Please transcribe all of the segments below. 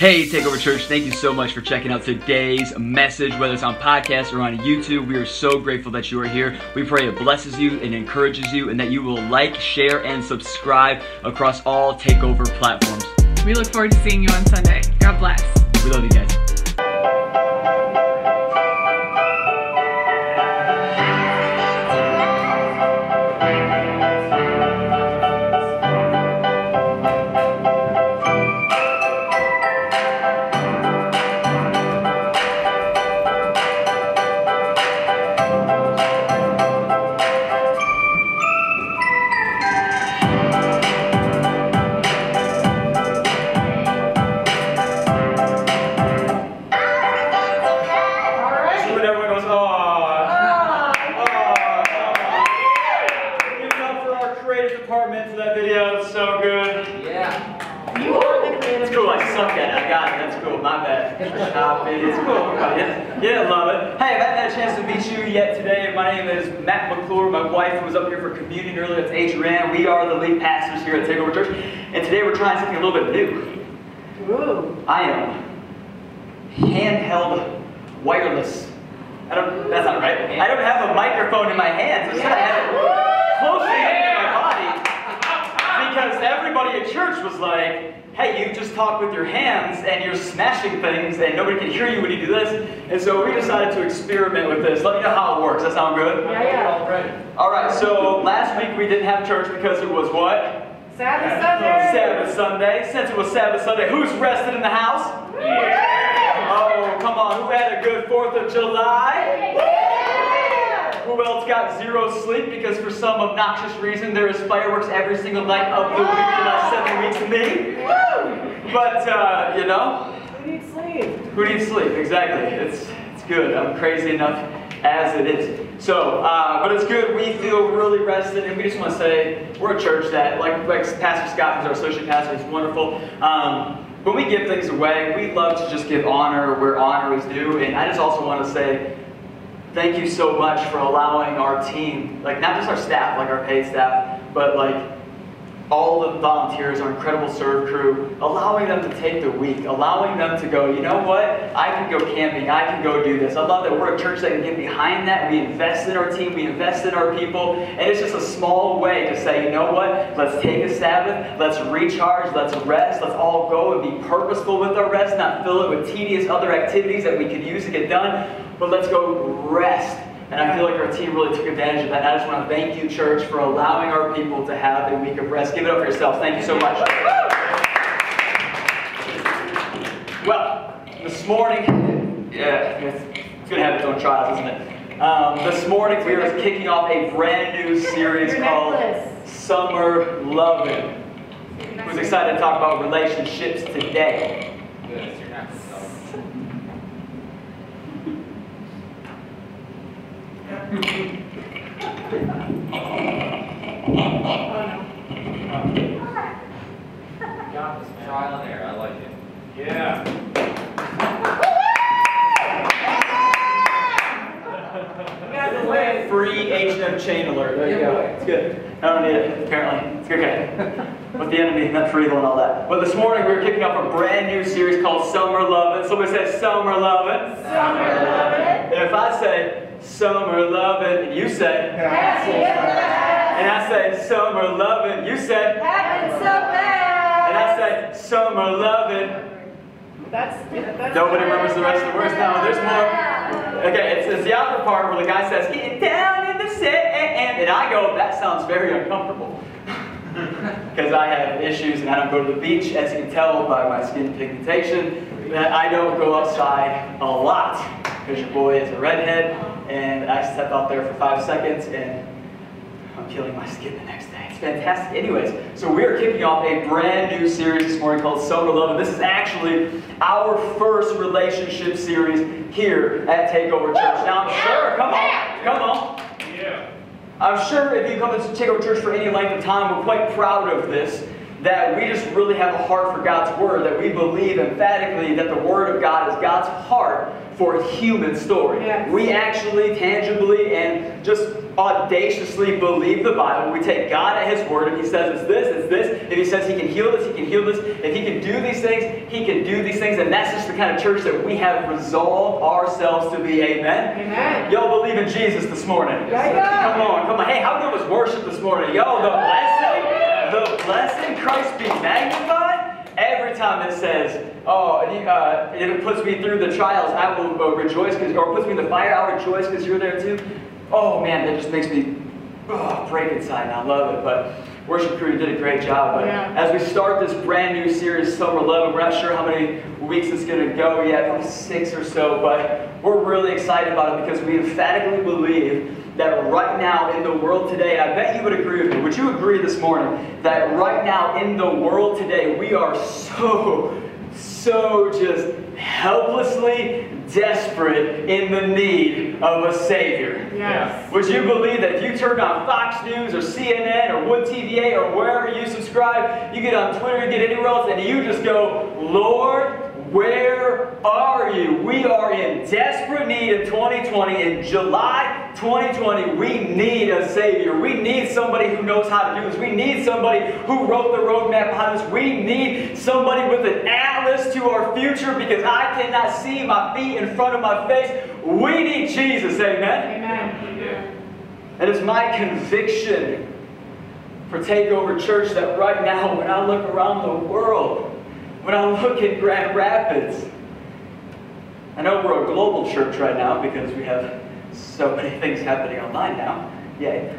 Hey, Takeover Church, thank you so much for checking out today's message, whether it's on podcast or on YouTube. We are so grateful that you are here. We pray it blesses you and encourages you, and that you will like, share, and subscribe across all Takeover platforms. We look forward to seeing you on Sunday. God bless. We love you guys. Pastors here at Takeover Church. And today we're trying something a little bit new. Ooh. I am handheld wireless. I don't, that's not right. I don't have a microphone in my hands. Instead, I have it closely to my body. Because everybody at church was like, hey, you just talk with your hands and you're smashing things and nobody can hear you when you do this. And so we decided to experiment with this. Let me know how it works. That sound good? Yeah, yeah. All right, so last week we didn't have church because it was what? Sabbath Sunday. Sabbath Sunday. Since it was Sabbath Sunday, who's rested in the house? Oh, come on. Who had a good 4th of July? Who else got zero sleep because for some obnoxious reason there is fireworks every single night of the week the last seven weeks of me? But, uh, you know, Who needs sleep? who needs sleep? Exactly. It's, it's good. I'm crazy enough as it is. So, uh, but it's good. We feel really rested, and we just want to say we're a church that, like, like Pastor Scott, who's our associate pastor, is wonderful. Um, when we give things away, we love to just give honor where honor is due. And I just also want to say thank you so much for allowing our team, like not just our staff, like our paid staff, but like all the volunteers, our incredible serve crew, allowing them to take the week, allowing them to go, you know what, I can go camping, I can go do this. I love that we're a church that can get behind that. We invest in our team, we invest in our people, and it's just a small way to say, you know what, let's take a Sabbath, let's recharge, let's rest, let's all go and be purposeful with our rest, not fill it with tedious other activities that we could use to get done, but let's go rest. And I feel like our team really took advantage of that. And I just want to thank you, church, for allowing our people to have a week of rest. Give it up for yourself. Thank you so much. Well, this morning, yeah, it's, it's going to have its own trials, isn't it? Um, this morning, we are kicking off a brand new series called. Summer Loving. Who's excited to talk about relationships today? Trial and error, I like it. Yeah. Free H&M chain alert. There you go. It's good. I don't need it, apparently. It's okay. With the enemy, not evil and all that. But this morning we're kicking off a brand new series called Summer Lovin'. Somebody say Summer Lovin'. Summer loving. And if I say Summer loving. and you say, Happy and I say Summer loving. you say, Having so and I bad. say Summer loving. That's, that's Nobody remembers the rest of the words now. There's more. Okay, it's, it's the opera part where the guy says, Get down in the sand. And I go, That sounds very uncomfortable. Because I have issues and I don't go to the beach, as you can tell by my skin pigmentation, that I don't go outside a lot. Because your boy is a redhead, and I step out there for five seconds and I'm peeling my skin the next day. It's fantastic. Anyways, so we are kicking off a brand new series this morning called Summer Love, and this is actually our first relationship series here at Takeover Church. Now, I'm sure, come on, come on. Yeah. I'm sure if you come to Takeover Church for any length of time, we're quite proud of this. that we just really have a heart for God's Word, that we believe emphatically that the Word of God is God's heart for a human story. Yes. We actually, tangibly, and just audaciously believe the Bible. We take God at His Word. If He says it's this, it's this. If He says He can heal this, He can heal this. If He can do these things, He can do these things. And that's just the kind of church that we have resolved ourselves to be. Amen? Amen. Y'all believe in Jesus this morning? Yeah. Come on, come on. Hey, how good was worship this morning? Yo, the blessing, the blessing, Christ be magnified. Every time it says, oh, uh, it puts me through the trials, I will uh, rejoice, cause, or puts me in the fire, I'll rejoice because you're there too. Oh man, that just makes me oh, break inside, and I love it. But worship crew did a great job. But Yeah. as we start this brand new series, Summer Love, we're not sure how many weeks it's going to go yet, probably six or so, but we're really excited about it because we emphatically believe that right now in the world today, I bet you would agree with me, would you agree this morning that right now in the world today, we are so, so just helplessly desperate in the need of a Savior? Yes. Would you believe that if you turn on Fox News or CNN or WOOD TV8 or wherever you subscribe, you get on Twitter, you get anywhere else, and you just go, Lord, where are you? We are in desperate need in 2020. In July 2020, we need a Savior. We need somebody who knows how to do this. We need somebody who wrote the roadmap behind us. We need somebody with an atlas to our future because I cannot see my feet in front of my face. We need Jesus. Amen. Amen. And it's my conviction for Takeover Church that right now, when I look around the world, when I look at Grand Rapids, I know we're a global church right now because we have so many things happening online now. Yay.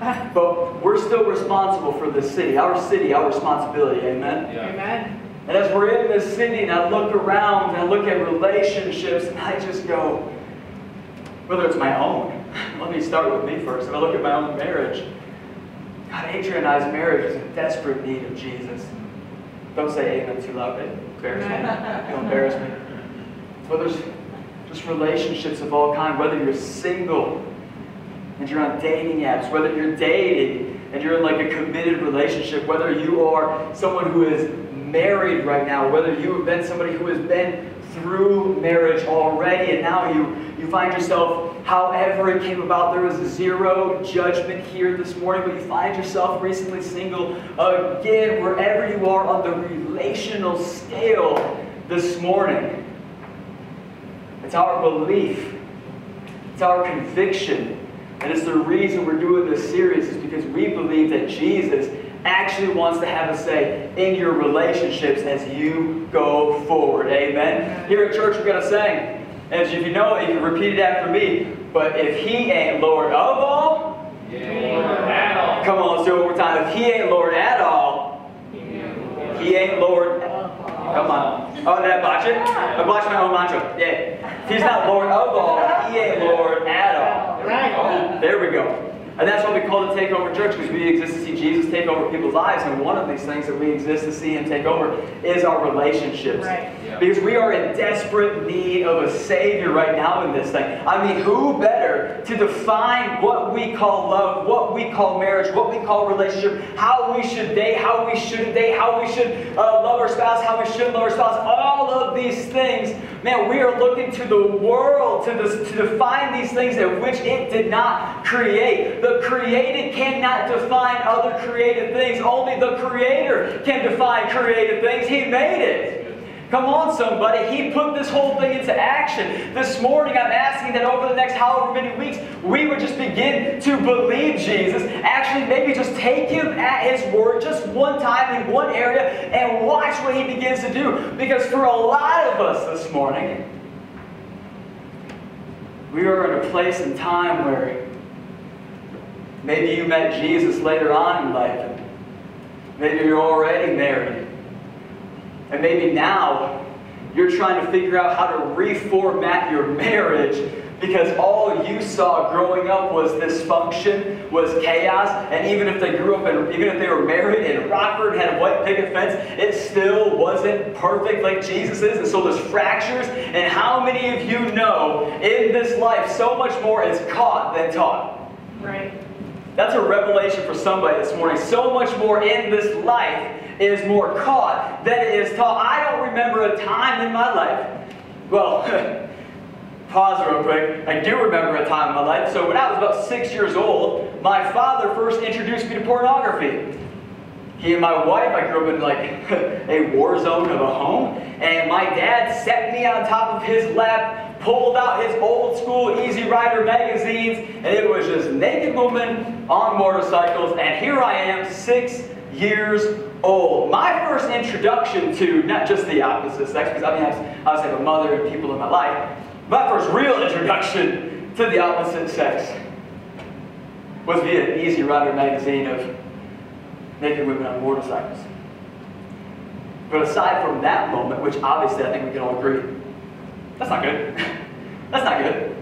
But we're still responsible for this city. Our city, our responsibility. Amen. Amen. And as we're in this city and I look around and I look at relationships and I just go, whether it's my own, let me start with me first. If I look at my own marriage, God, Adrian and I's marriage is in desperate need of Jesus. Don't say amen too loud, it embarrass me. You'll embarrass me. Whether it's just relationships of all kind, whether you're single and you're on dating apps, whether you're dating and you're in like a committed relationship, whether you are someone who is married right now, whether you have been somebody who has been through marriage already and now you, you find yourself, however it came about, there was zero judgment here this morning, but you find yourself recently single again, wherever you are on the relational scale this morning. It's our belief, it's our conviction, and it's the reason we're doing this series is because we believe that Jesus actually wants to have a say in your relationships as you go forward. Amen. Here at church, we're going to sing. And if you know it, you can repeat it after me. But if he ain't Lord of all, Yeah. come on, let's do it one more time. If he ain't Lord at all, he ain't Lord. Come on. Oh, did I botch it? I botched my own mantra. Yeah. If he's not Lord of all, he ain't Lord at all. Right. There we go. And that's what we call the Takeover Church because we exist to see Jesus take over people's lives. And one of these things that we exist to see Him take over is our relationships. Right. Yeah. Because we are in desperate need of a Savior right now in this thing. I mean, who better to define what we call love, what we call marriage, what we call relationship, how we should date, how we shouldn't date, how we should uh, love our spouse, how we shouldn't love our spouse, all of these things. Man, we are looking to the world to, this, to define these things that which it did not create. The created cannot define other created things. Only the Creator can define created things. He made it. Come on, somebody. He put this whole thing into action. This morning, I'm asking that over the next however many weeks, we would just begin to believe Jesus. Actually, maybe just take him at his word just one time in one area and watch what he begins to do. Because for a lot of us this morning, we are in a place and time where maybe you met Jesus later on in life. Maybe you're already married. And maybe now you're trying to figure out how to reformat your marriage because all you saw growing up was dysfunction, was chaos, and even if they grew up and even if they were married and Rockford had a white picket fence, it still wasn't perfect like Jesus is. And so there's fractures. And how many of you know in this life so much more is caught than taught? Right. That's a revelation for somebody this morning. So much more in this life is more caught than it is taught. I don't remember a time in my life. Well, pause real quick. I do remember a time in my life. So when I was about six years old, my father first introduced me to pornography. He and my wife, I grew up in like a war zone of a home, and my dad set me on top of his lap, pulled out his old school Easy Rider magazines, and it was just naked women on motorcycles, and here I am, six years old. My first introduction to not just the opposite sex, because I mean, I obviously have a mother and people in my life, my first real introduction to the opposite sex was via an Easy Rider magazine of naked women on motorcycles. But aside from that moment, which obviously I think we can all agree, that's not good. that's not good.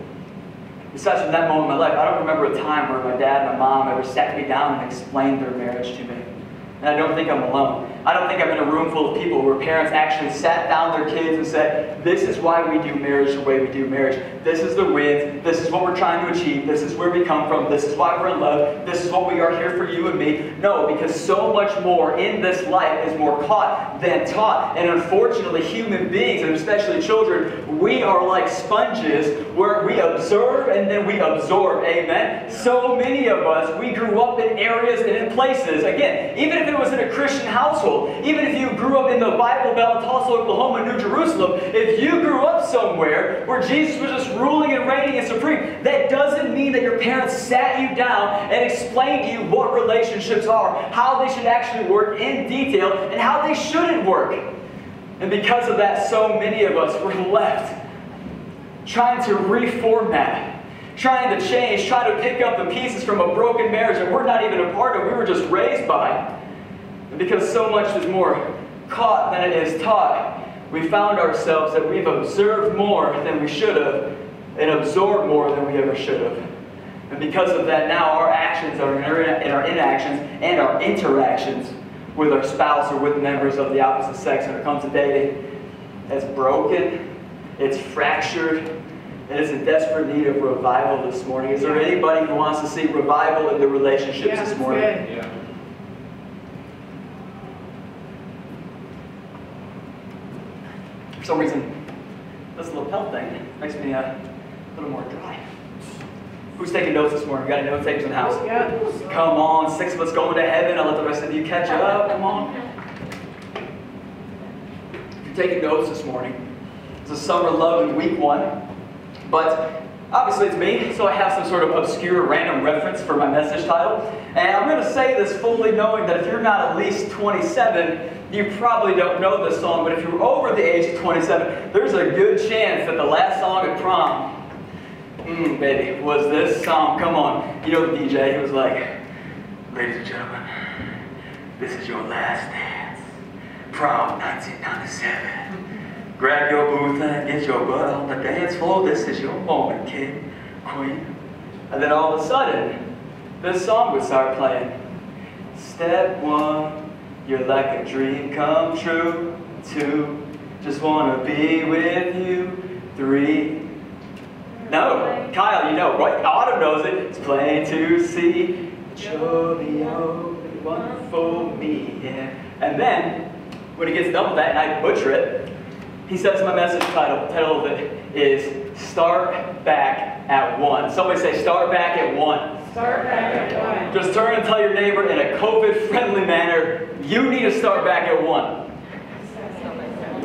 Besides from that moment in my life, I don't remember a time where my dad and my mom ever sat me down and explained their marriage to me. And I don't think I'm alone. I don't think I'm in a room full of people where parents actually sat down their kids and said, This is why we do marriage the way we do marriage. This is the wins. This is what we're trying to achieve. This is where we come from. This is why we're in love. This is what we are here for you and me. No, because so much more in this life is more caught than taught. And unfortunately, human beings, and especially children, we are like sponges where we observe and then we absorb. Amen? So many of us, we grew up in areas and in places, again, even if it was in a Christian household, even if you grew up in the Bible Belt, Tulsa, Oklahoma, New Jerusalem, if you grew up somewhere where Jesus was just ruling and reigning and supreme, that doesn't mean that your parents sat you down and explained to you what relationships are, how they should actually work in detail, and how they shouldn't work. And because of that, so many of us were left trying to reformat, trying to change, trying to pick up the pieces from a broken marriage that we're not even a part of, we were just raised by. And because so much is more caught than it is taught, we found ourselves that we've observed more than we should have and absorbed more than we ever should have. And because of that, now our actions are in our inactions and our interactions with our spouse or with members of the opposite sex when it comes to dating, it's broken, it's fractured, and it's in desperate need of revival this morning. Is there anybody who wants to see revival in the relationships Yeah, this that's morning? good. Yeah. For some reason, this lapel thing makes me uh, a little more dry. Who's taking notes this morning? Got any note takers in the house? Yeah. Come on, six of us going to heaven. I'll let the rest of you catch up. Come on. If you're taking notes this morning, it's a summer love in week one. But obviously it's me, so I have some sort of obscure random reference for my message title. And I'm going to say this fully knowing that if you're not at least 27, you probably don't know this song. But if you're over the age of 27, there's a good chance that the last song at prom Mm, baby, was this song? Come on. You know the DJ, he was like, Ladies and gentlemen, this is your last dance. Prom 1997. Grab your booth and get your butt on the dance floor. This is your moment, king, queen. And then all of a sudden, this song would start playing. Step one, you're like a dream come true. Two, just wanna be with you. Three, no, Kyle, you know, right? Autumn knows it. It's plain to see only one for me. Yeah. And then, when he gets done with that, and I butcher it, he says my message title, title of it is Start Back at One. Somebody say, Start Back at One. Start back at one. Just turn and tell your neighbor in a COVID friendly manner, you need to start back at one.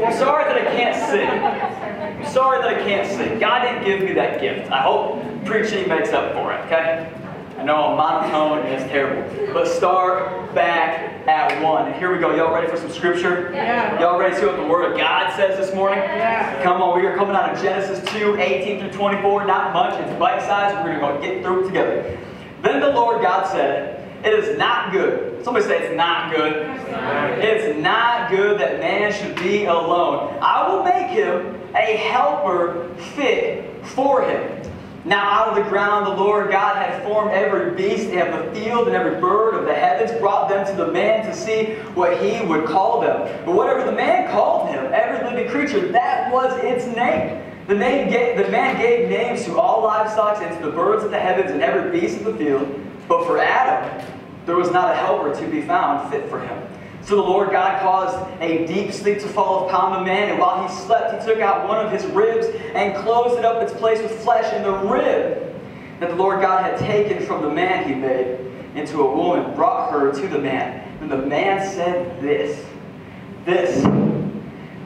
I'm sorry that I can't sing. I'm sorry that I can't sing. God didn't give me that gift. I hope preaching makes up for it, okay? I know I'm monotone and it's terrible. But start back at one. Here we go. Y'all ready for some scripture? Yeah. Y'all ready to see what the Word of God says this morning? Yeah. Come on, we are coming out of Genesis 2, 18 through 24. Not much, it's bite sized. We're going to get through it together. Then the Lord God said, It is not good. Somebody say it's not good. It's not good that man should be alone. I will make him a helper fit for him. Now out of the ground the Lord God had formed every beast of the field and every bird of the heavens, brought them to the man to see what he would call them. But whatever the man called him, every living creature, that was its name. The, name gave, the man gave names to all livestock and to the birds of the heavens and every beast of the field. But for Adam, there was not a helper to be found fit for him. So the Lord God caused a deep sleep to fall upon the man, and while he slept, he took out one of his ribs and closed it up its place with flesh, and the rib that the Lord God had taken from the man he made into a woman brought her to the man. And the man said this, this,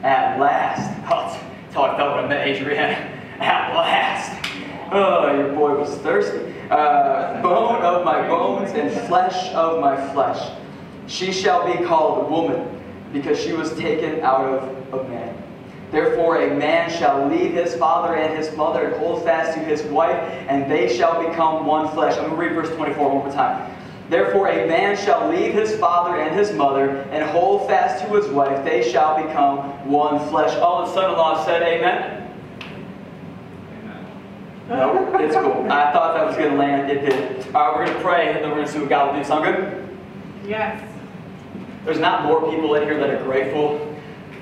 at last. Oh, That's how I felt when I met Adrienne. At last. Oh, your boy was thirsty. Uh, bone of my bones and flesh of my flesh. She shall be called woman, because she was taken out of a man. Therefore, a man shall leave his father and his mother and hold fast to his wife, and they shall become one flesh. I'm going to read verse 24 one more time. Therefore, a man shall leave his father and his mother and hold fast to his wife. They shall become one flesh. All the son in law said, Amen. Amen. No, it's cool. I thought that was going to land. It did. All right, we're going to pray, and then we're going to see what God will do. Sound good? Yes. There's not more people in here that are grateful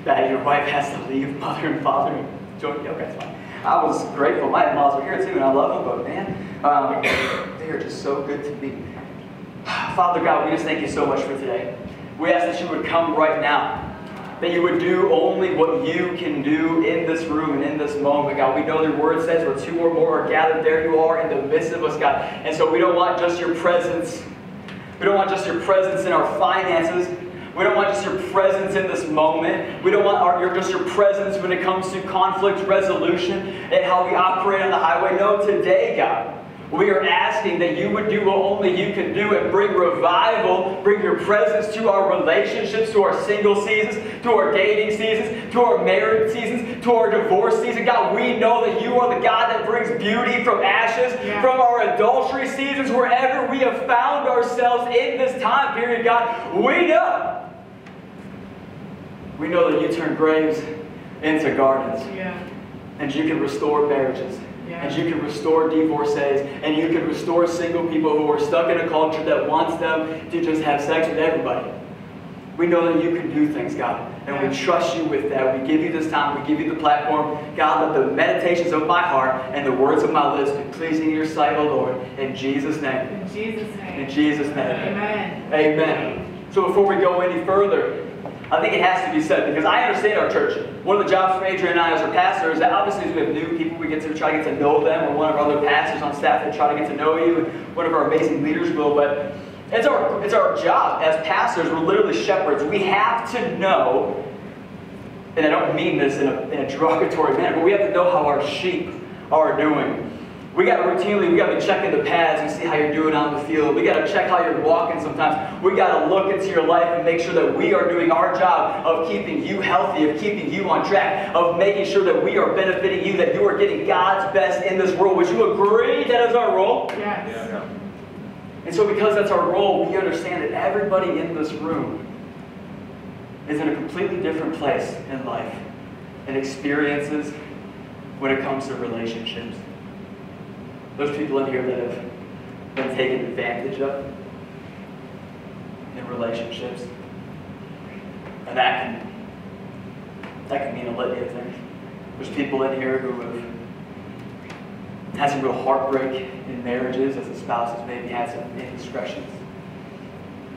that your wife has to leave mother and father join you. Okay, that's fine. I was grateful. My in-laws are here too, and I love them, but man, um, they are just so good to me. Father God, we just thank you so much for today. We ask that you would come right now. That you would do only what you can do in this room and in this moment, God. We know your word says where two or more are gathered, there you are in the midst of us, God. And so we don't want just your presence. We don't want just your presence in our finances. We don't want just your presence in this moment. We don't want our, your, just your presence when it comes to conflict resolution and how we operate on the highway. No, today, God, we are asking that you would do what only you can do and bring revival, bring your presence to our relationships, to our single seasons, to our dating seasons, to our marriage seasons, to our divorce season. God, we know that you are the God that brings beauty from ashes, Yeah. from our adultery seasons, wherever we have found ourselves in this time period, God, we know. We know that you turn graves into gardens Yeah. and you can restore marriages. And you can restore divorcees, and you can restore single people who are stuck in a culture that wants them to just have sex with everybody. We know that you can do things, God, and we trust you with that. We give you this time, we give you the platform. God, let the meditations of my heart and the words of my lips be pleasing in your sight, O Lord. In Jesus' name. In Jesus' name. In Jesus' name. Amen. Amen. So before we go any further, I think it has to be said because I understand our church. One of the jobs for Adrian and I as our pastor is that obviously as we have new people, we get to try to get to know them, or one of our other pastors on staff that try to get to know you, and one of our amazing leaders will. But it's our it's our job as pastors. We're literally shepherds. We have to know, and I don't mean this in a, in a derogatory manner, but we have to know how our sheep are doing. We got to routinely, we got to be checking the pads and see how you're doing on the field. We got to check how you're walking sometimes. We got to look into your life and make sure that we are doing our job of keeping you healthy, of keeping you on track, of making sure that we are benefiting you, that you are getting God's best in this world. Would you agree that is our role? Yes. And so, because that's our role, we understand that everybody in this room is in a completely different place in life and experiences when it comes to relationships. There's people in here that have been taken advantage of in relationships. And that can that can mean a litany of things. There's people in here who have had some real heartbreak in marriages as the spouses maybe had some indiscretions.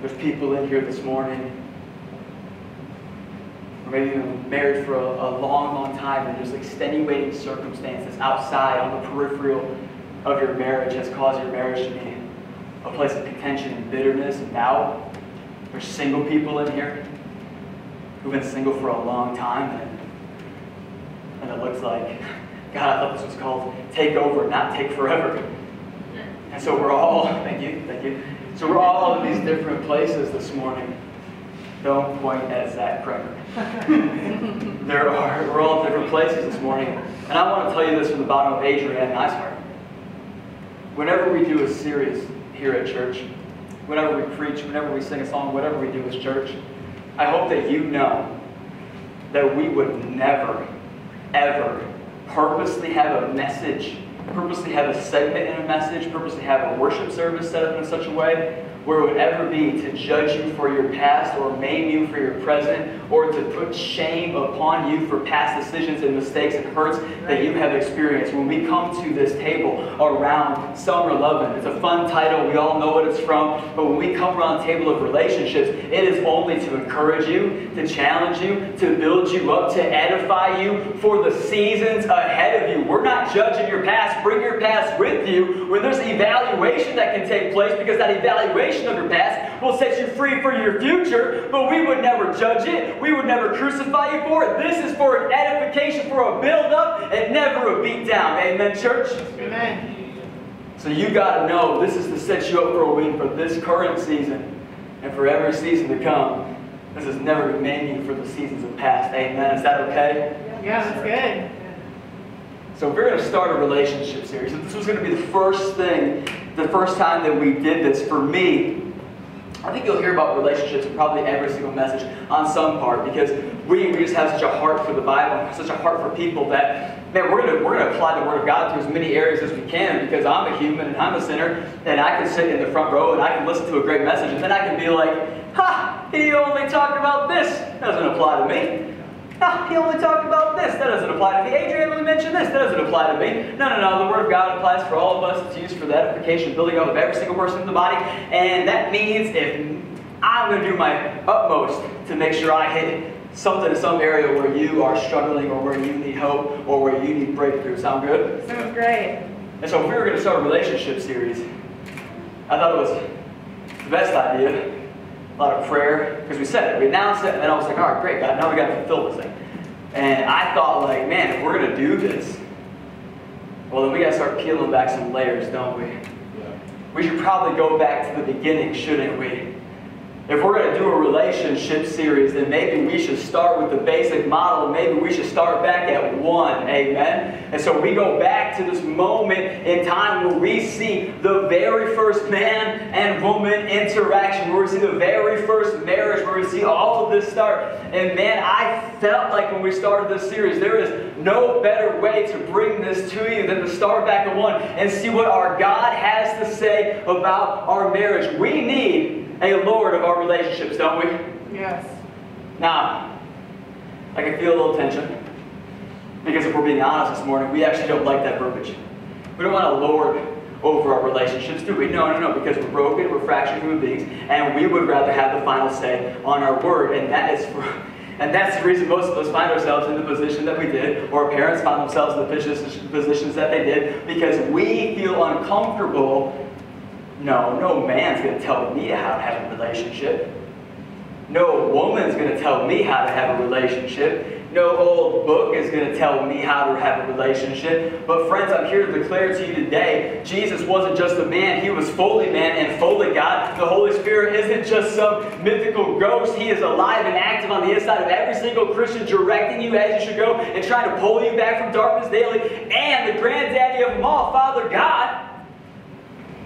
There's people in here this morning, or maybe been married for a, a long, long time, and just extenuating circumstances outside on the peripheral of your marriage has caused your marriage to be a place of contention and bitterness and doubt. There's single people in here who've been single for a long time, and, and it looks like God, I thought this was called take over, not take forever. And so we're all, thank you, thank you. So we're all in these different places this morning. Don't point at Zach Kremer. there are, we're all in different places this morning. And I want to tell you this from the bottom of Adrian and I's heart. Whenever we do a series here at church, whenever we preach, whenever we sing a song, whatever we do as church, I hope that you know that we would never, ever purposely have a message purposely have a segment in a message, purposely have a worship service set up in such a way where it would ever be to judge you for your past or maim you for your present or to put shame upon you for past decisions and mistakes and hurts that you have experienced. When we come to this table around Summer Loving, it's a fun title, we all know what it's from, but when we come around the table of relationships, it is only to encourage you, to challenge you, to build you up, to edify you for the seasons ahead of you. We're not judging your past, bring your past with you when there's evaluation that can take place because that evaluation of your past will set you free for your future, but we would never judge it. We would never crucify you for it. This is for an edification, for a build up, and never a beat down. Amen, church? Amen. So you got to know this is to set you up for a win for this current season and for every season to come. This is never to man you for the seasons of past. Amen. Is that okay? Yeah, that's good. So we're going to start a relationship series. This was going to be the first thing, the first time that we did this. For me, I think you'll hear about relationships in probably every single message on some part because we, we just have such a heart for the Bible, such a heart for people that man, we're gonna we're gonna apply the Word of God to as many areas as we can because I'm a human and I'm a sinner and I can sit in the front row and I can listen to a great message and then I can be like, ha, he only talked about this. Doesn't apply to me. Ah, he only talked about this. That doesn't apply to me. Adrian only mentioned this. That doesn't apply to me. No, no, no. The Word of God applies for all of us. It's used for the edification, building up of every single person in the body. And that means if I'm going to do my utmost to make sure I hit something in some area where you are struggling or where you need hope or where you need breakthrough. Sound good? Sounds great. And so if we were going to start a relationship series, I thought it was the best idea a lot of prayer because we said it, we announced it, and then I was like, all right, great, God, now we got to fulfill this thing. And I thought, like, man, if we're gonna do this, well, then we got to start peeling back some layers, don't we? We should probably go back to the beginning, shouldn't we? If we're going to do a relationship series, then maybe we should start with the basic model. Maybe we should start back at one. Amen? And so we go back to this moment in time where we see the very first man and woman interaction, where we see the very first marriage, where we see all of this start. And man, I felt like when we started this series, there is no better way to bring this to you than to start back at one and see what our God has to say about our marriage. We need a Lord of our relationships, don't we? Yes. Now, I can feel a little tension. Because if we're being honest this morning, we actually don't like that verbiage. We don't want a Lord over our relationships, do we? No, no, no, because we're broken, we're fractured human beings, and we would rather have the final say on our word, and that is for, and that's the reason most of us find ourselves in the position that we did, or our parents found themselves in the positions that they did, because we feel uncomfortable no, no man's going to tell me how to have a relationship. No woman's going to tell me how to have a relationship. No old book is going to tell me how to have a relationship. But friends, I'm here to declare to you today, Jesus wasn't just a man. He was fully man and fully God. The Holy Spirit isn't just some mythical ghost. He is alive and active on the inside of every single Christian, directing you as you should go and trying to pull you back from darkness daily. And the granddaddy of them all, Father God,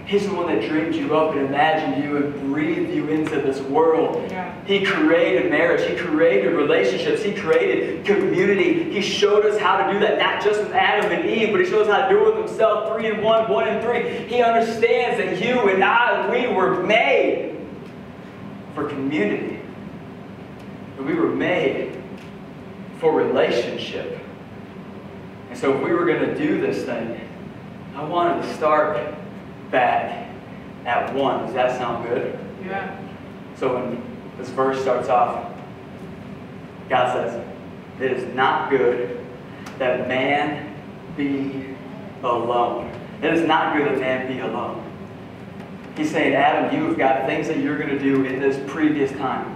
He's the one that dreamed you up and imagined you and breathed you into this world. Yeah. He created marriage. He created relationships. He created community. He showed us how to do that, not just with Adam and Eve, but he shows us how to do it with himself, three and one, one and three. He understands that you and I, we were made for community. We were made for relationship. And so if we were going to do this thing, I wanted to start back at one. Does that sound good? Yeah. So when this verse starts off, God says, It is not good that man be alone. It is not good that man be alone. He's saying, Adam, you have got things that you're going to do in this previous time.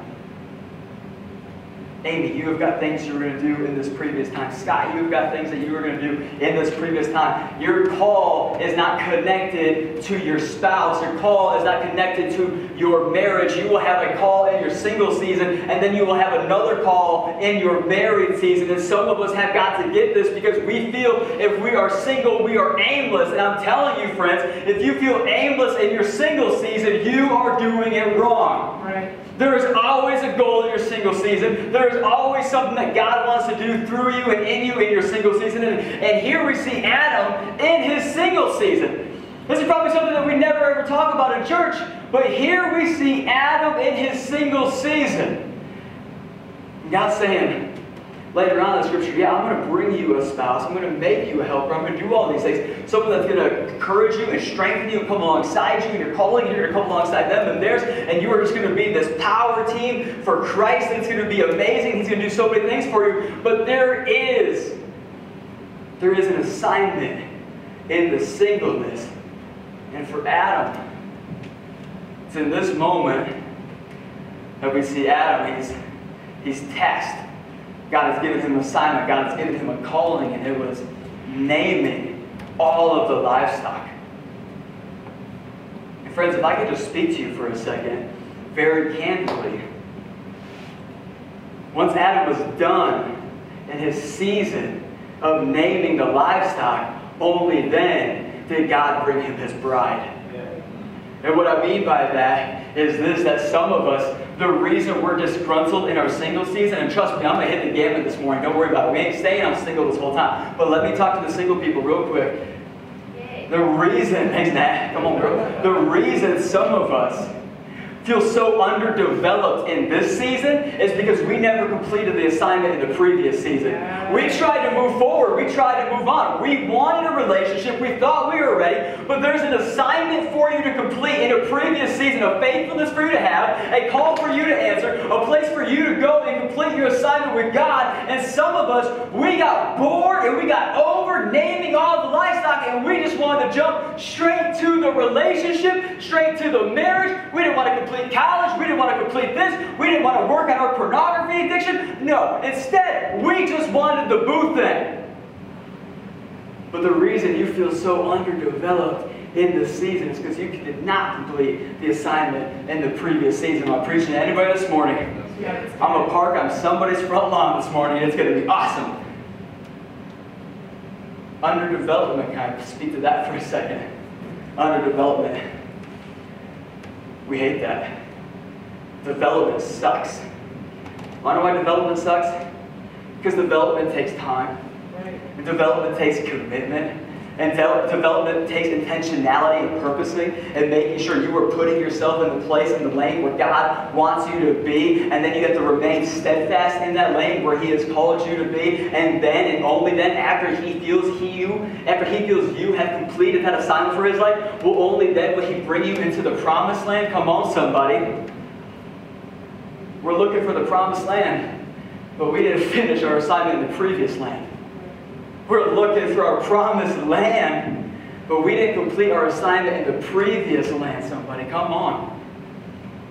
Amy, you have got things you were going to do in this previous time. Scott, you have got things that you were going to do in this previous time. Your call is not connected to your spouse. Your call is not connected to your marriage. You will have a call in your single season, and then you will have another call in your married season. And some of us have got to get this because we feel if we are single, we are aimless. And I'm telling you, friends, if you feel aimless in your single season, you are doing it wrong. Right. There is always a goal in your single season. There is always something that God wants to do through you and in you in your single season. And, and here we see Adam in his single season. This is probably something that we never ever talk about in church, but here we see Adam in his single season. God's saying, later on in the scripture, yeah, I'm going to bring you a spouse. I'm going to make you a helper. I'm going to do all these things. Someone that's going to encourage you and strengthen you and come alongside you and you're calling you're going to come alongside them and theirs. And you are just going to be this power team for Christ. And it's going to be amazing. He's going to do so many things for you. But there is, there is an assignment in the singleness. And for Adam, it's in this moment that we see Adam. He's, he's tasked God has given him an assignment. God has given him a calling, and it was naming all of the livestock. And friends, if I could just speak to you for a second, very candidly, once Adam was done in his season of naming the livestock, only then did God bring him his bride. And what I mean by that is this that some of us, the reason we're disgruntled in our single season, and trust me, I'm to hit the gamut this morning. Don't worry about it. We ain't staying on single this whole time. But let me talk to the single people real quick. The reason, thanks, Nat. Come on, girl. The reason some of us feel so underdeveloped in this season is because we never completed the assignment in the previous season. We tried to move forward, we tried to move on. We wanted a relationship, we thought we were ready, but there's an assignment for you to complete in a previous season, a faithfulness for you to have, a call for you to answer, a place for you to go and complete your assignment with God. And some of us, we got bored and we got over naming all the livestock and we just wanted to jump straight to the relationship, straight to the marriage. We didn't want to complete college. We didn't want to complete this. We didn't want to work on our pornography addiction. No, instead, we just wanted the boo thing. But the reason you feel so underdeveloped in this season is because you did not complete the assignment in the previous season. I'm preaching to anybody this morning. I'm going to park on somebody's front lawn this morning. It's going to be awesome. Underdevelopment, can I speak to that for a second? Underdevelopment. We hate that. Development sucks. Wanna know why development sucks? Because development takes time. Right. Development takes commitment. And de- development takes intentionality and purposing and making sure you are putting yourself in the place in the lane where God wants you to be. And then you have to remain steadfast in that lane where He has called you to be. And then and only then, after He feels he you, after He feels you have completed that assignment for His life, will only then will He bring you into the promised land. Come on, somebody. We're looking for the promised land, but we didn't finish our assignment in the previous land. We're looking for our promised land, but we didn't complete our assignment in the previous land, somebody. Come on.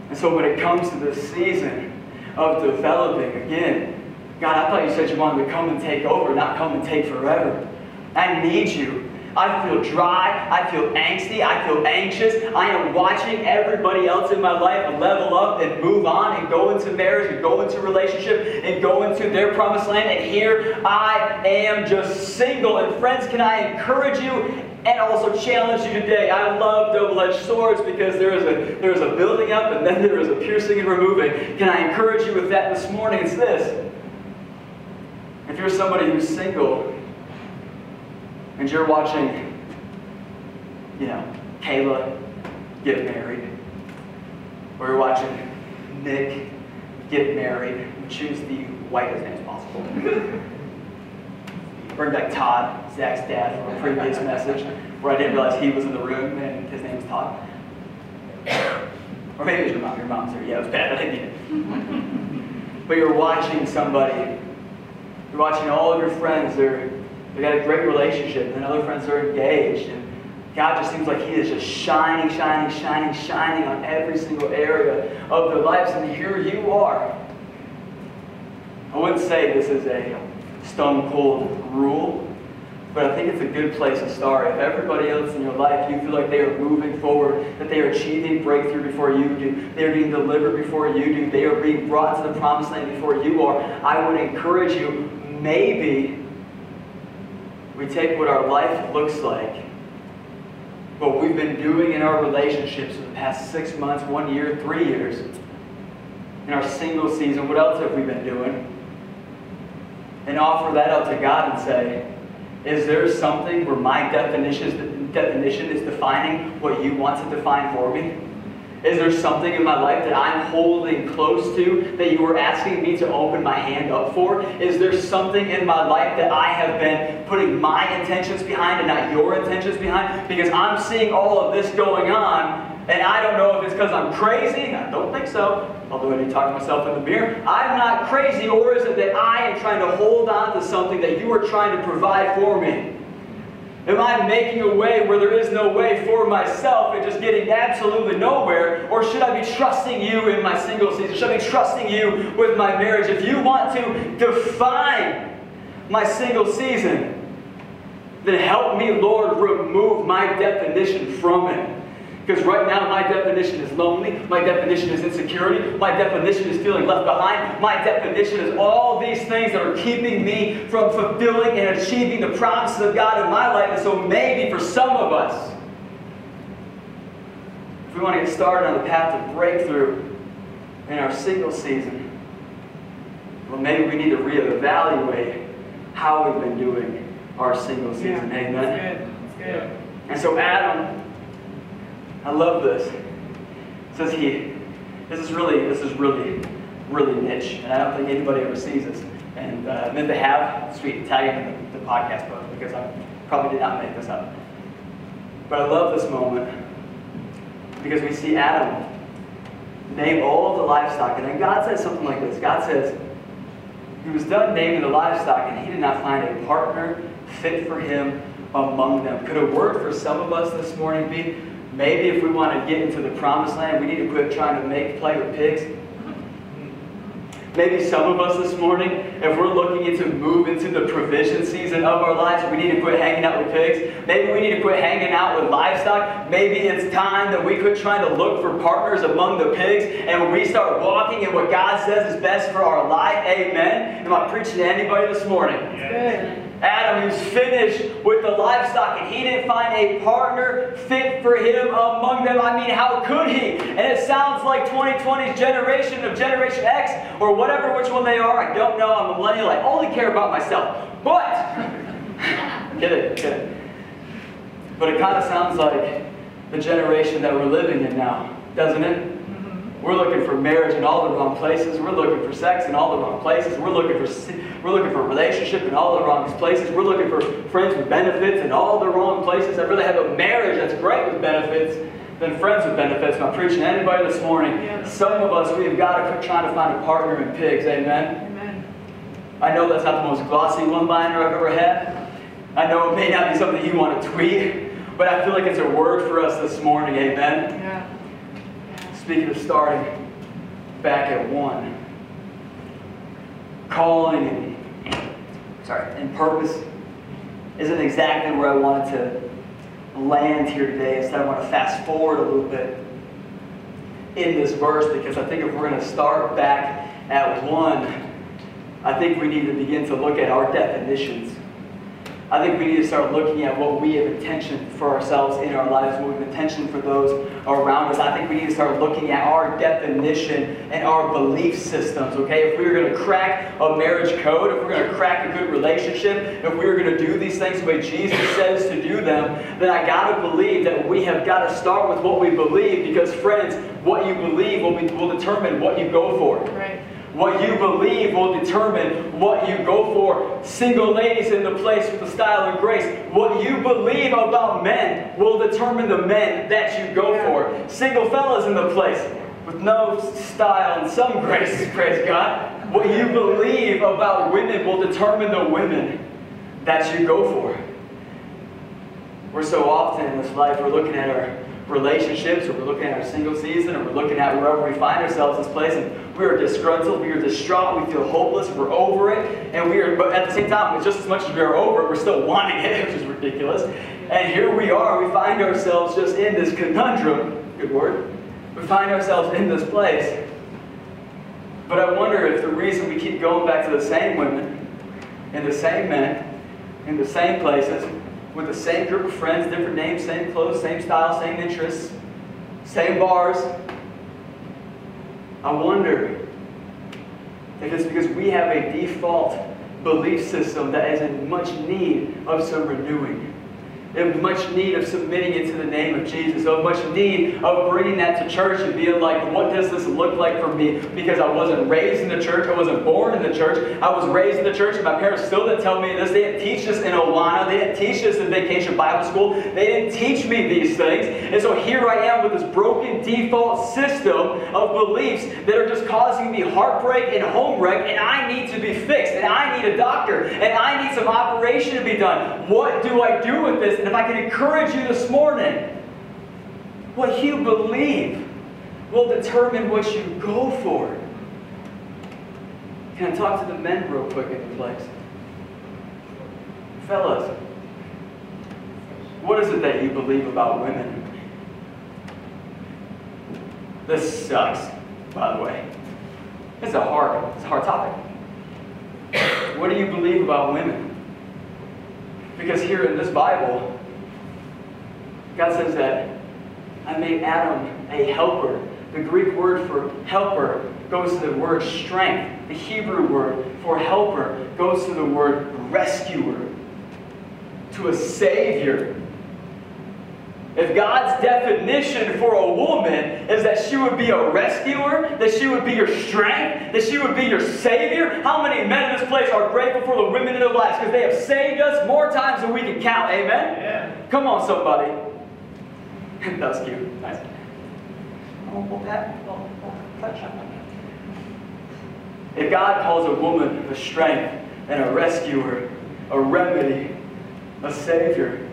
And so when it comes to this season of developing, again, God, I thought you said you wanted to come and take over, not come and take forever. I need you. I feel dry. I feel angsty. I feel anxious. I am watching everybody else in my life level up and move on and go into marriage and go into relationship and go into their promised land. And here I am just single. And friends, can I encourage you and also challenge you today? I love double-edged swords because there is a there is a building up and then there is a piercing and removing. Can I encourage you with that this morning? It's this. If you're somebody who's single and you're watching, you know, Kayla get married, or you're watching Nick get married, and choose the whitest name possible. Bring back Todd, Zach's dad, from a previous message where I didn't realize he was in the room and his name was Todd. Or maybe it was your mom. Your mom's here. Yeah, it was bad. I didn't get it. But you're watching somebody. You're watching all of your friends. They're they got a great relationship, and other friends are engaged. And God just seems like He is just shining, shining, shining, shining on every single area of their lives. And here you are. I wouldn't say this is a stone cold rule, But I think it's a good place to start. If everybody else in your life, you feel like they are moving forward, that they are achieving breakthrough before you do, they are being delivered before you do, they are being brought to the promised land before you are, I would encourage you, maybe we take what our life looks like, what we've been doing in our relationships for the past six months, one year, three years, in our single season, what else have we been doing? And offer that up to God and say, is there something where my definition, definition is defining what you want to define for me? Is there something in my life that I'm holding close to that you are asking me to open my hand up for? Is there something in my life that I have been putting my intentions behind and not your intentions behind? Because I'm seeing all of this going on, and I don't know if it's because I'm crazy. I don't think so. Although I do talk to myself in the mirror. I'm not crazy, or is it that I am trying to hold on to something that you are trying to provide for me? Am I making a way where there is no way for myself and just getting absolutely nowhere? Or should I be trusting you in my single season? Should I be trusting you with my marriage? If you want to define my single season, then help me, Lord, remove my definition from it. Because right now, my definition is lonely. My definition is insecurity. My definition is feeling left behind. My definition is all these things that are keeping me from fulfilling and achieving the promises of God in my life. And so, maybe for some of us, if we want to get started on the path of breakthrough in our single season, well, maybe we need to reevaluate how we've been doing our single season. Yeah, Amen. That's good. That's good. And so Adam, I love this. Says he, this is really, this is really, really niche, and I don't think anybody ever sees this. And uh, then they have sweet tag it in the, the podcast post because I probably did not make this up. But I love this moment because we see Adam name all the livestock, and then God says something like this. God says, He was done naming the livestock, and He did not find a partner fit for him among them. Could a word for some of us this morning be maybe if we want to get into the promised land, we need to quit trying to make play with pigs? Maybe some of us this morning, if we're looking into move into the provision season of our lives, we need to quit hanging out with pigs. Maybe we need to quit hanging out with livestock. Maybe it's time that we quit trying to look for partners among the pigs and we start walking in what God says is best for our life. Amen. Am I preaching to anybody this morning? Good. Adam, who's finished with the livestock, and he didn't find a partner fit for him among them. I mean, how could he? And it sounds like 2020's generation of Generation X, or whatever which one they are. I don't know. I'm a millennial. I only care about myself. But, get it, get it. But it kind of sounds like the generation that we're living in now, doesn't it? We're looking for marriage in all the wrong places. We're looking for sex in all the wrong places. We're looking for we're looking for relationship in all the wrong places. We're looking for friends with benefits in all the wrong places. I'd rather have a marriage that's great with benefits than friends with benefits. Am I preaching to anybody this morning? Yeah. Some of us, we have got to quit trying to find a partner in pigs. Amen. Amen. I know that's not the most glossy one-liner I've ever had. I know it may not be something you want to tweet, but I feel like it's a word for us this morning. Amen. Yeah. Speaking of starting back at one, calling and sorry, and purpose isn't exactly where I wanted to land here today. Instead, I want to fast forward a little bit in this verse because I think if we're going to start back at one, I think we need to begin to look at our definitions. I think we need to start looking at what we have intention for ourselves in our lives, what we have intention for those around us. I think we need to start looking at our definition and our belief systems, okay? If we are going to crack a marriage code, if we're going to crack a good relationship, if we are going to do these things the way Jesus says to do them, then I got to believe that we have got to start with what we believe because, friends, what you believe will, be, will determine what you go for. Right. What you believe will determine what you go for. Single ladies in the place with the style and grace. What you believe about men will determine the men that you go Yeah. for. Single fellas in the place with no style and some grace, praise God. What you believe about women will determine the women that you go for. We're so often in this life, we're looking at our relationships, or we're looking at our single season, or we're looking at wherever we find ourselves in this place, and we are disgruntled, we are distraught, we feel hopeless, we're over it, and we are, but at the same time, it's just as much as we are over it, we're still wanting it, which is ridiculous. And here we are, we find ourselves just in this conundrum, good word, we find ourselves in this place. But I wonder if the reason we keep going back to the same women, and the same men, in the same places, with the same group of friends, different names, same clothes, same style, same interests, same bars. I wonder if it's because we have a default belief system that is in much need of some renewing in much need of submitting it to the name of Jesus, of much need of bringing that to church and being like, what does this look like for me? Because I wasn't raised in the church, I wasn't born in the church, I was raised in the church, and my parents still didn't tell me this. They didn't teach us in Awana, they didn't teach us in Vacation Bible School, they didn't teach me these things. And so here I am with this broken default system of beliefs that are just causing me heartbreak and home wreck, and I need to be fixed, and I need a doctor, and I need some operation to be done. What do I do with this? And if I can encourage you this morning, what you believe will determine what you go for. Can I talk to the men real quick in the place? Fellas, what is it that you believe about women? This sucks, by the way. It's a hard, it's a hard topic. What do you believe about women? Because here in this Bible, God says that I made Adam a helper. The Greek word for helper goes to the word strength. The Hebrew word for helper goes to the word rescuer, to a savior. If God's definition for a woman is that she would be a rescuer, that she would be your strength, that she would be your savior, how many men in this place are grateful for the women in their lives because they have saved us more times than we can count? Amen? Yeah. Come on, somebody. that was cute. Nice. Oh, well, that, well, well, touch. If God calls a woman a strength and a rescuer, a remedy, a savior,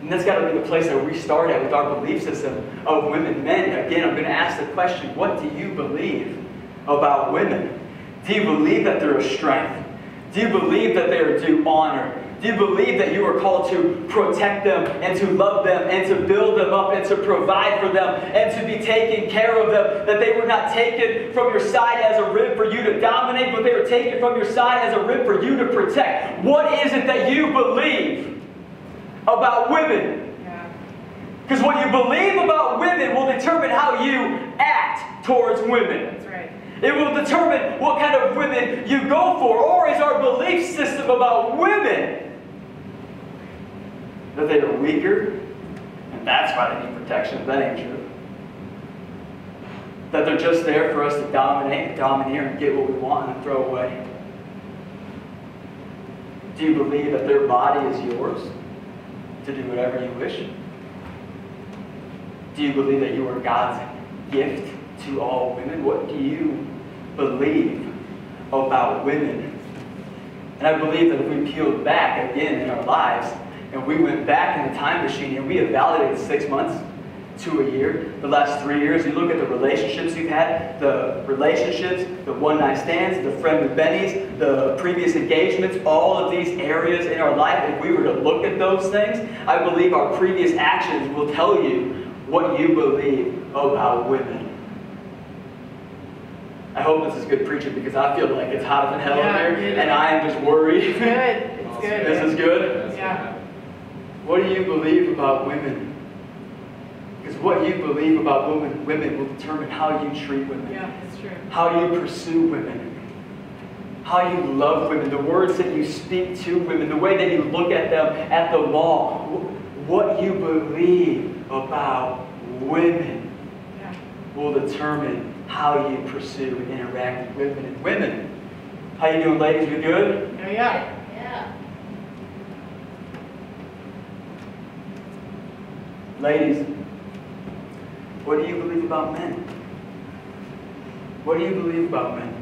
and that's got to be the place that we start at with our belief system of women. Men, again, I'm going to ask the question what do you believe about women? Do you believe that they're a strength? Do you believe that they are due honor? Do you believe that you are called to protect them and to love them and to build them up and to provide for them and to be taking care of them? That they were not taken from your side as a rib for you to dominate, but they were taken from your side as a rib for you to protect. What is it that you believe about women? Because what you believe about women will determine how you act towards women. That's right. It will determine what kind of women you go for. Or is our belief system about women that they are weaker and that's why they need protection? That ain't true. That they're just there for us to dominate, and domineer, and get what we want and throw away. Do you believe that their body is yours to do whatever you wish? Do you believe that you are God's gift to all women? What do you believe about women? And I believe that if we peeled back again in our lives and we went back in the time machine and we evaluated six months to a year, the last three years, you look at the relationships you've had, the relationships, the one night stands, the friend with Benny's, the previous engagements, all of these areas in our life, if we were to look at those things, I believe our previous actions will tell you what you believe about women. I hope this is good preaching because I feel like it's hotter than hell Yeah, here, and I am just worried. It's good. It's good. this is good. Yeah. What do you believe about women? Because what you believe about women, women will determine how you treat women, Yeah, it's true. how you pursue women, how you love women, the words that you speak to women, the way that you look at them at the mall, what you believe about women Yeah. will determine how you pursue and interact with women. And women, how you doing, ladies? We good? Yeah. Yeah. Ladies, what do you believe about men? What do you believe about men?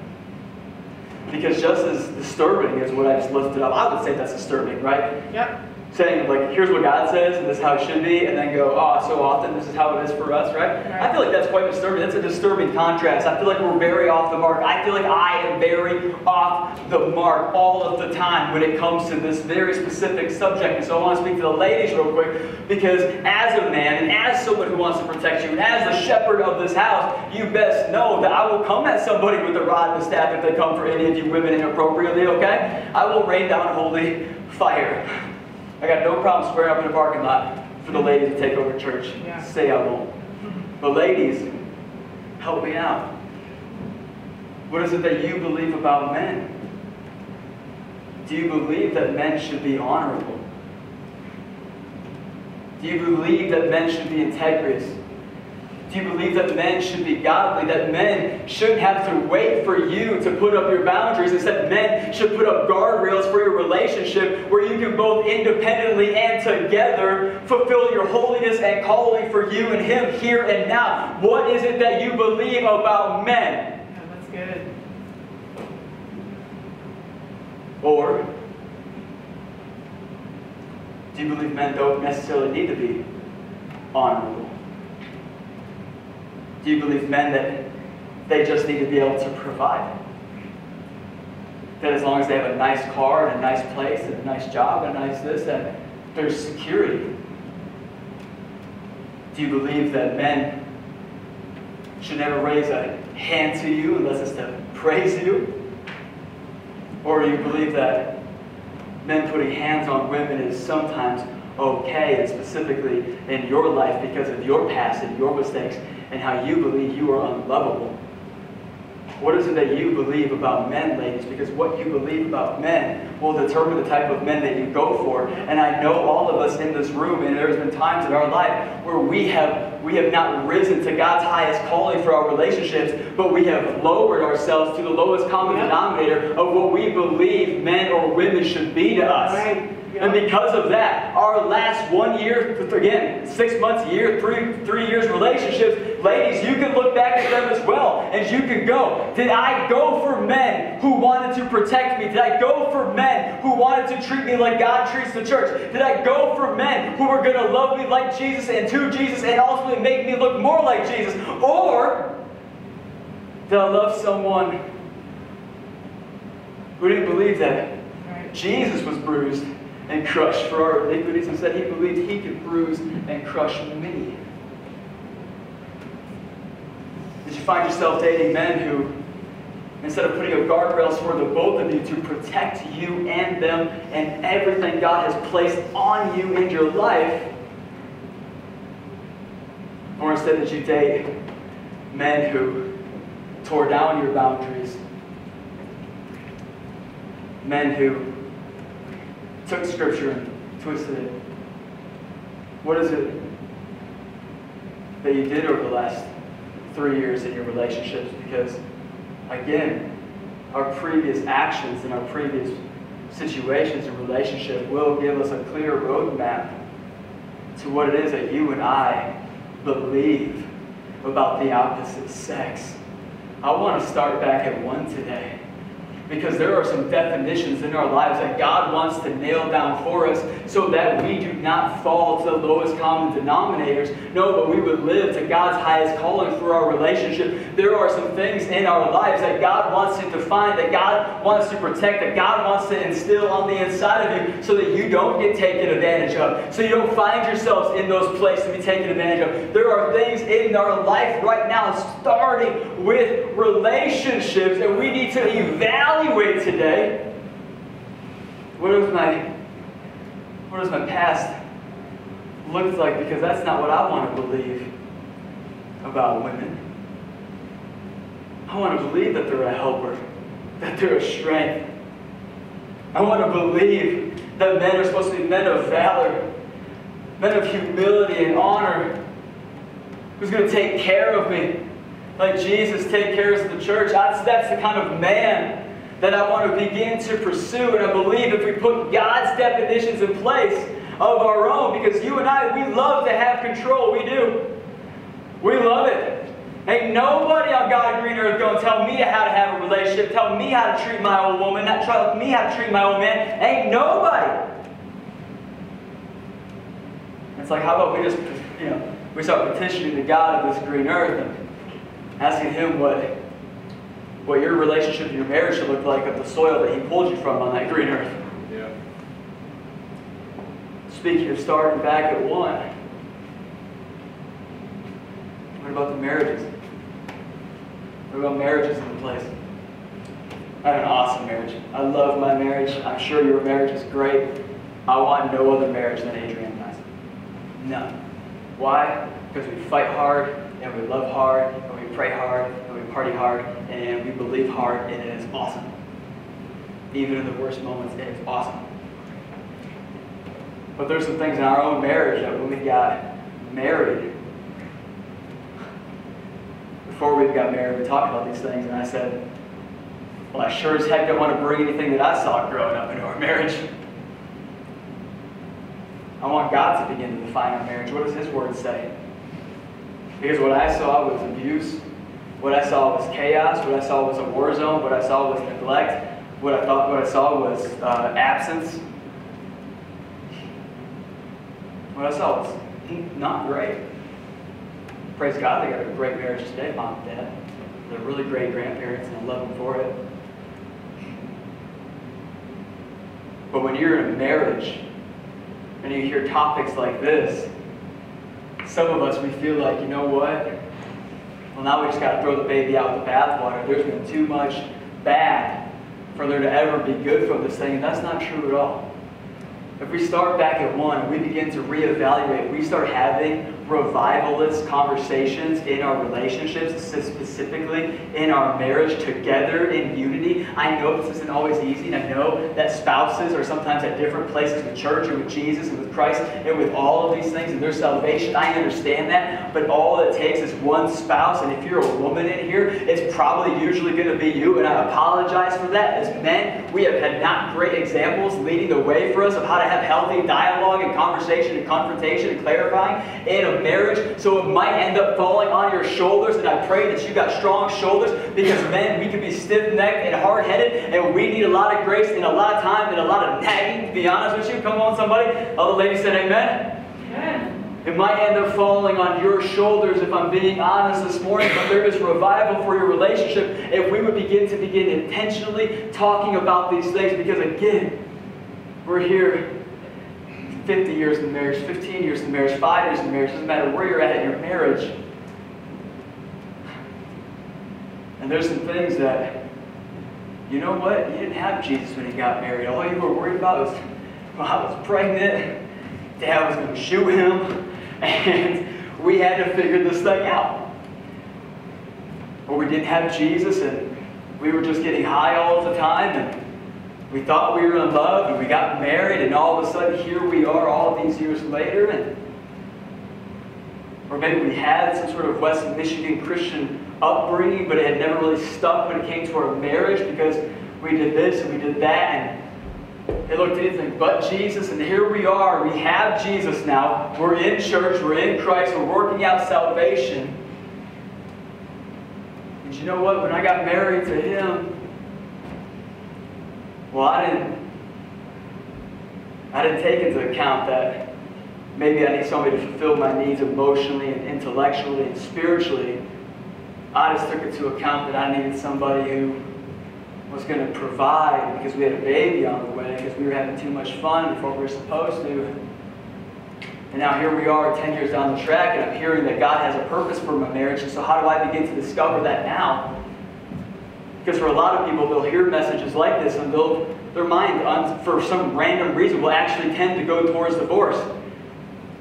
Because just as disturbing as what I just lifted up, I would say that's disturbing, right? Yep. Saying like, here's what God says and this is how it should be, and then go, oh, so often this is how it is for us, right? I feel like that's quite disturbing. That's a disturbing contrast. I feel like we're very off the mark. I feel like I am very off the mark all of the time when it comes to this very specific subject. And so I want to speak to the ladies real quick because as a man and as someone who wants to protect you and as the shepherd of this house, you best know that I will come at somebody with a rod and a staff if they come for any of you women inappropriately, okay? I will rain down holy fire. I got no problem squaring up in a parking lot for the ladies to take over church. Yeah. Say I won't. But ladies, help me out. What is it that you believe about men? Do you believe that men should be honorable? Do you believe that men should be integrous? Do you believe that men should be godly? That men shouldn't have to wait for you to put up your boundaries? Instead, men should put up guardrails for your relationship where you can both independently and together fulfill your holiness and calling for you and him here and now. What is it that you believe about men? Yeah, that's good. Or do you believe men don't necessarily need to be honorable? Do you believe men that they just need to be able to provide? That as long as they have a nice car and a nice place and a nice job and a nice this, that there's security? Do you believe that men should never raise a hand to you unless it's to praise you? Or do you believe that men putting hands on women is sometimes okay, and specifically in your life because of your past and your mistakes and how you believe you are unlovable? What is it that you believe about men, ladies? Because what you believe about men will determine the type of men that you go for. And I know all of us in this room, and there's been times in our life where we have we have not risen to God's highest calling for our relationships, but we have lowered ourselves to the lowest common denominator of what we believe men or women should be to us. Right. And because of that, our last one year, again, six months, a year, three, three years relationships, ladies, you can look back at them as well, and you can go, did I go for men who wanted to protect me? Did I go for men who wanted to treat me like God treats the church? Did I go for men who were going to love me like Jesus and to Jesus and ultimately make me look more like Jesus? Or did I love someone who didn't believe that Jesus was bruised and crushed for our iniquities. Instead, he believed he could bruise and crush me. Did you find yourself dating men who, instead of putting up guardrails for the both of you to protect you and them and everything God has placed on you in your life, or instead did you date men who tore down your boundaries, men who took scripture and twisted it. What is it that you did over the last three years in your relationships? Because, again, our previous actions and our previous situations and relationship will give us a clear roadmap to what it is that you and I believe about the opposite sex. I want to start back at one today because there are some definitions in our lives that God wants to nail down for us so that we do not fall to the lowest common denominators. No, but we would live to God's highest calling for our relationship. There are some things in our lives that God wants to define, that God wants to protect, that God wants to instill on the inside of you so that you don't get taken advantage of, so you don't find yourselves in those places to be taken advantage of. There are things in our life right now, starting with relationships, that we need to evaluate evaluate today what does my what does my past look like because that's not what I want to believe about women. I want to believe that they're a helper, that they're a strength. I want to believe that men are supposed to be men of valor, men of humility and honor, who's going to take care of me like Jesus take care of the church. That's, that's the kind of man that I want to begin to pursue. And I believe if we put God's definitions in place of our own, because you and I, we love to have control. We do. We love it. Ain't nobody on God's green earth going to tell me how to have a relationship, tell me how to treat my old woman, not tell me how to treat my old man. Ain't nobody. It's like, how about we just, you know, we start petitioning the God of this green earth and asking Him what, what your relationship, and your marriage should look like of the soil that He pulled you from on that green earth. Yeah. Speaking of starting back at one, what about the marriages? What about marriages in the place? I have an awesome marriage. I love my marriage. I'm sure your marriage is great. I want no other marriage than Adrian and I's. None. Why? Because we fight hard, and we love hard, and we pray hard, party hard, and we believe hard, and it is awesome. Even in the worst moments, it is awesome. But there's some things in our own marriage that when we got married, before we got married, we talked about these things, and I said, Well, I sure as heck don't want to bring anything that I saw growing up into our marriage. I want God to begin to define our marriage. What does His Word say? Because what I saw was abuse, what I saw was chaos, what I saw was a war zone, what I saw was neglect, what I thought, what I saw was uh, absence. What I saw was not great. Praise God, they got a great marriage today, mom and dad. They're really great grandparents, and I love them for it. But when you're in a marriage and you hear topics like this, some of us, we feel like, you know what? Well, now we just got to throw the baby out with the bathwater. There's been too much bad for there to ever be good from this thing, and that's not true at all. If we start back at one we begin to reevaluate, we start having revivalist conversations in our relationships, specifically in our marriage together in unity. I know this isn't always easy, and I know that spouses are sometimes at different places with church and with Jesus and with Christ and with all of these things and their salvation. I understand that, but all it takes is one spouse, and if you're a woman in here, it's probably usually going to be you, and I apologize for that. As men, we have had not great examples leading the way for us of how to have healthy dialogue and conversation and confrontation and clarifying in a marriage, so it might end up falling on your shoulders. And I pray that you got strong shoulders because men, we can be stiff-necked and hard-headed, and we need a lot of grace and a lot of time and a lot of nagging. To be honest with you, come on, somebody. All the ladies said, "Amen." Amen. It might end up falling on your shoulders if I'm being honest this morning, but there is revival for your relationship if we would begin to begin intentionally talking about these things because again, we're here 50 years in marriage, 15 years in marriage, 5 years in marriage, doesn't matter where you're at in your marriage. And there's some things that, you know what? You didn't have Jesus when he got married. All you were worried about was, well, I was pregnant, dad was going to shoot him, and we had to figure this thing out. Or we didn't have Jesus and we were just getting high all the time and we thought we were in love and we got married and all of a sudden here we are all these years later and or maybe we had some sort of West Michigan Christian upbringing, but it had never really stuck when it came to our marriage because we did this and we did that and it looked anything but Jesus. And here we are. We have Jesus now. We're in church. We're in Christ. We're working out salvation. And you know what? When I got married to him, well, I didn't. I didn't take into account that maybe I need somebody to fulfill my needs emotionally and intellectually and spiritually. I just took into account that I needed somebody who was going to provide because we had a baby on the way because we were having too much fun before we were supposed to. And now here we are 10 years down the track and I'm hearing that God has a purpose for my marriage. And so how do I begin to discover that now? Because for a lot of people, they'll hear messages like this and they'll, their mind, for some random reason, will actually tend to go towards divorce.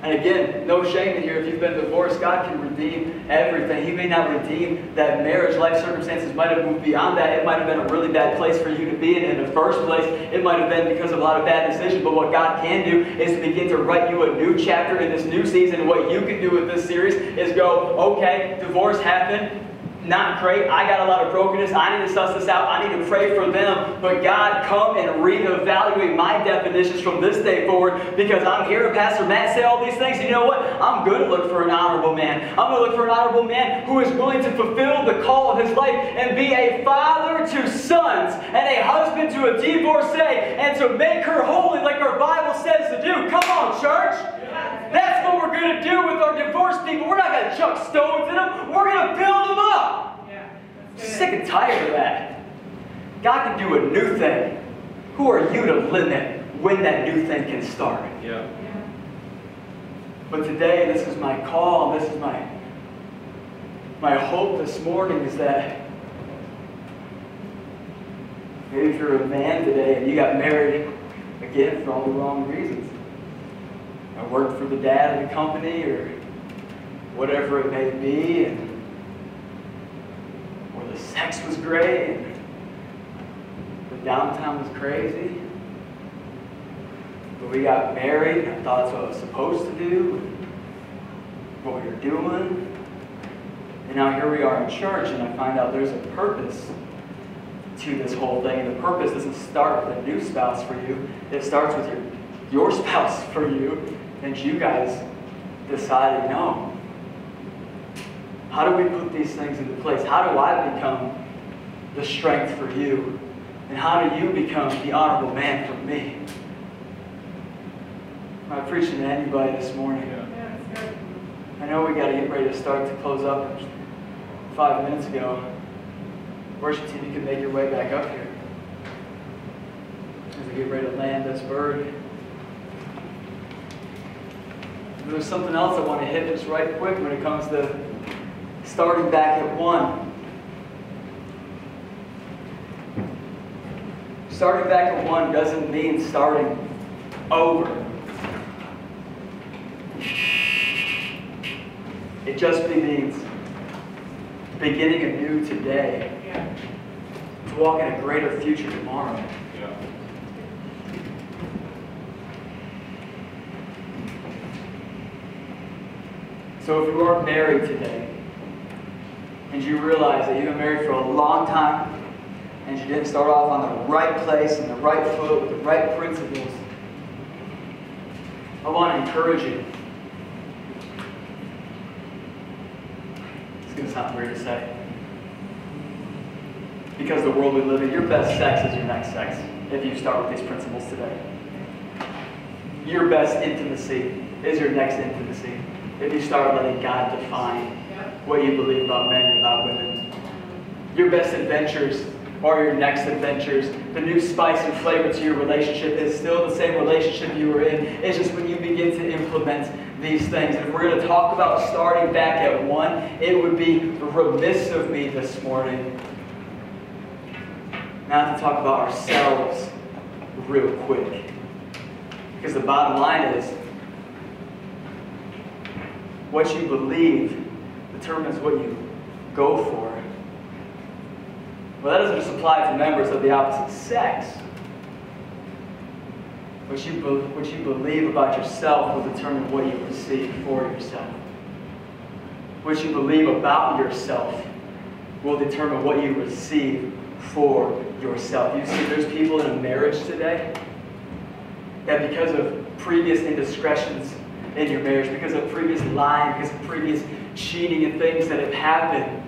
And again, no shame in here. If you've been divorced, God can redeem everything. He may not redeem that marriage. Life circumstances might have moved beyond that. It might have been a really bad place for you to be in in the first place. It might have been because of a lot of bad decisions. But what God can do is to begin to write you a new chapter in this new season. And what you can do with this series is go, okay, divorce happened not great. I got a lot of brokenness. I need to suss this out. I need to pray for them. But God, come and reevaluate my definitions from this day forward because I'm hearing Pastor Matt say all these things. You know what? I'm going to look for an honorable man. I'm going to look for an honorable man who is willing to fulfill the call of his life and be a father to sons and a husband to a divorcee and to make her holy like our Bible says to do. Come on, church. That's what we're not going to chuck stones at them. We're going to build them up. Yeah. Sick and tired of that. God can do a new thing. Who are you to limit when that new thing can start? Yeah. Yeah. But today, this is my call, this is my my hope this morning is that maybe if you're a man today and you got married again for all the wrong reasons, I worked for the dad of the company or whatever it may be, and or the sex was great and the downtime was crazy. But we got married, and I thought that's what I was supposed to do, what we were doing. And now here we are in church, and I find out there's a purpose to this whole thing. And the purpose doesn't start with a new spouse for you, it starts with your, your spouse for you, and you guys decided, no. How do we put these things into place? How do I become the strength for you? And how do you become the honorable man for me? Am I preaching to anybody this morning? Yeah. Yeah. I know we got to get ready to start to close up five minutes ago. Worship team, you can make your way back up here. As we get ready to land this bird. There's something else I want to hit just right quick when it comes to starting back at one. Starting back at one doesn't mean starting over. It just means beginning anew today to walk in a greater future tomorrow. So if you are married today and you realize that you've been married for a long time and you didn't start off on the right place and the right foot with the right principles, I want to encourage you. It's going to sound weird to say. Because the world we live in, your best sex is your next sex if you start with these principles today. Your best intimacy is your next intimacy if you start letting God define what you believe about men and about women. Your best adventures are your next adventures. The new spice and flavor to your relationship is still the same relationship you were in. It's just when you begin to implement these things. And if we're going to talk about starting back at one, it would be remiss of me this morning not to talk about ourselves real quick. Because the bottom line is what you believe determines what you go for. Well, that doesn't just apply to members of the opposite sex. What you, what you believe about yourself will determine what you receive for yourself. What you believe about yourself will determine what you receive for yourself. You see, there's people in a marriage today that because of previous indiscretions in your marriage, because of previous lying, because of previous cheating and things that have happened,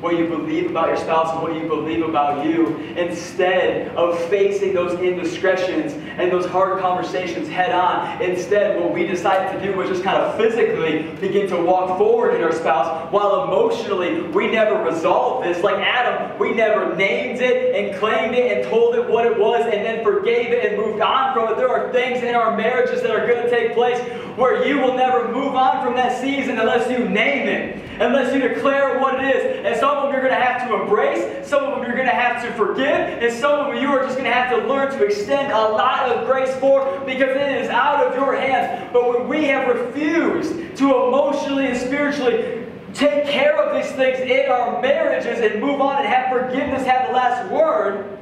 what you believe about your spouse and what you believe about you, instead of facing those indiscretions and those hard conversations head on, instead, what we decided to do was just kind of physically begin to walk forward in our spouse, while emotionally we never resolved this. Like Adam, we never named it and claimed it and told it what it was and then forgave it and moved on from it. There are things in our marriages that are going to take place where you will never move on from that season unless you name it, unless you declare what it is. And some of them you're going to have to embrace, some of them you're going to have to forgive, and some of them you are just going to have to learn to extend a lot of grace for because it is out of your hands. But when we have refused to emotionally and spiritually take care of these things in our marriages and move on and have forgiveness have the last word,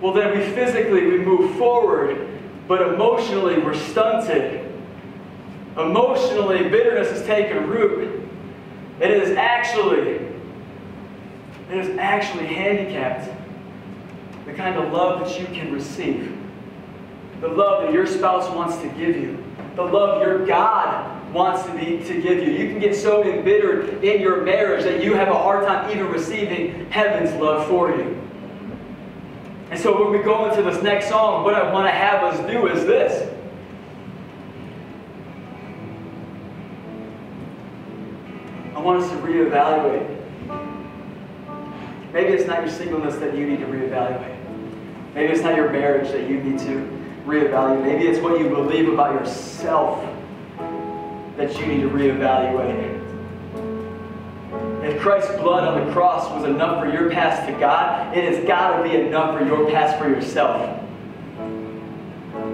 well, then we physically we move forward, but emotionally we're stunted. Emotionally, bitterness has taken root. It is actually, it is actually handicapped the kind of love that you can receive. The love that your spouse wants to give you. The love your God wants to be to give you. You can get so embittered in your marriage that you have a hard time even receiving heaven's love for you. And so when we go into this next song, what I want to have us do is this. I want us to reevaluate. Maybe it's not your singleness that you need to reevaluate. Maybe it's not your marriage that you need to reevaluate. Maybe it's what you believe about yourself that you need to reevaluate. If Christ's blood on the cross was enough for your past to God, it has got to be enough for your past for yourself.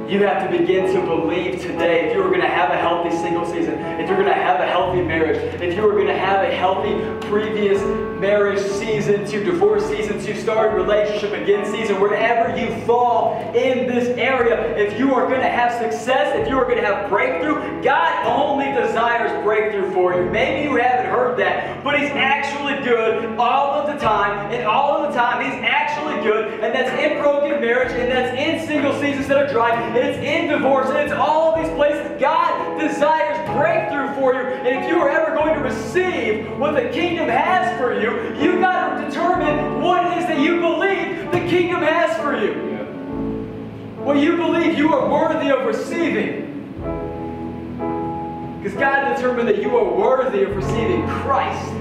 You have to begin to believe today if you are going to have a healthy single season, if you're going to have a healthy marriage, if you are going to have a healthy previous marriage season to divorce season to start relationship again season, wherever you fall in this area, if you are going to have success, if you are going to have breakthrough, God only desires breakthrough for you. Maybe you haven't heard that, but He's actually good all of the time, and all of the time He's actually good, and that's in broken marriage, and that's in single seasons that are dry and it's in divorce, and it's all these places. God desires breakthrough for you. And if you are ever going to receive what the kingdom has for you, you got to determine what it is that you believe the kingdom has for you. What you believe you are worthy of receiving. Because God determined that you are worthy of receiving Christ.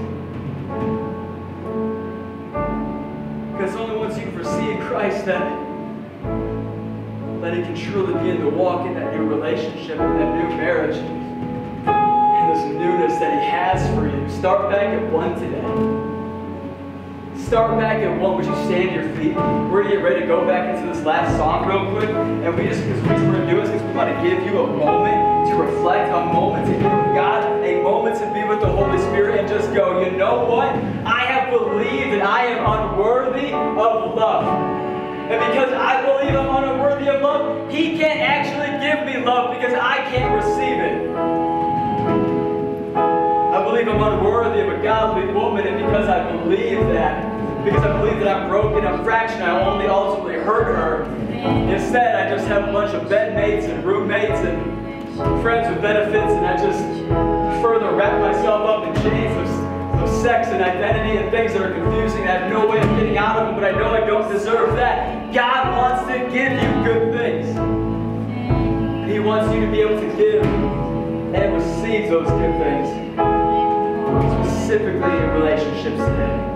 Because only once you've Christ that that He can truly begin to walk in that new relationship, in that new marriage, and this newness that He has for you. Start back at one today. Start back at one. Would you stand your feet? We're going to get ready to go back into this last song real quick. And we just, because reason we're going to do this because we want to give you a moment reflect, a moment to be with God, a moment to be with the Holy Spirit, and just go, you know what? I have believed that I am unworthy of love. And because I believe I'm unworthy of love, He can't actually give me love because I can't receive it. I believe I'm unworthy of a godly woman, and because I believe that, because I believe that I'm broken, I'm fractured, I only ultimately hurt her. Instead, I just have a bunch of bedmates and roommates and friends with benefits, and I just further wrap myself up in chains of of sex and identity and things that are confusing. I have no way of getting out of them, but I know I don't deserve that. God wants to give you good things. And He wants you to be able to give and receive those good things. Specifically in relationships today.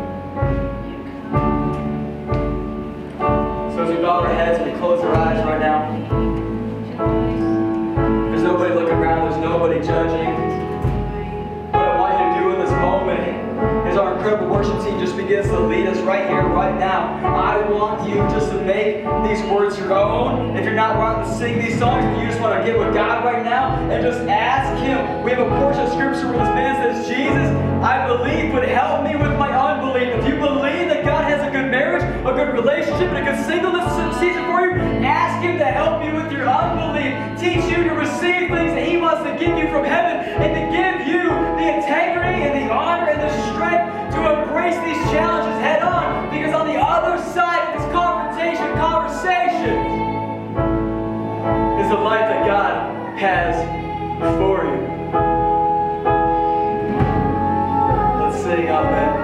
So as we bow our heads and we close our eyes right now, around, this moment is our incredible worship team just begins to lead us right here, right now, I want you just to make these words your own. If you're not wanting to sing these songs, but you just want to get with God right now and just ask Him. We have a portion of scripture where this man says, Jesus, I believe, but help me with my unbelief. If you good relationship, and a good singleness season for you, ask Him to help you with your unbelief. Teach you to receive things that He wants to give you from heaven and to give you the integrity and the honor and the strength to embrace these challenges head on because on the other side of this confrontation conversation is the life that God has for you. Let's sing Amen.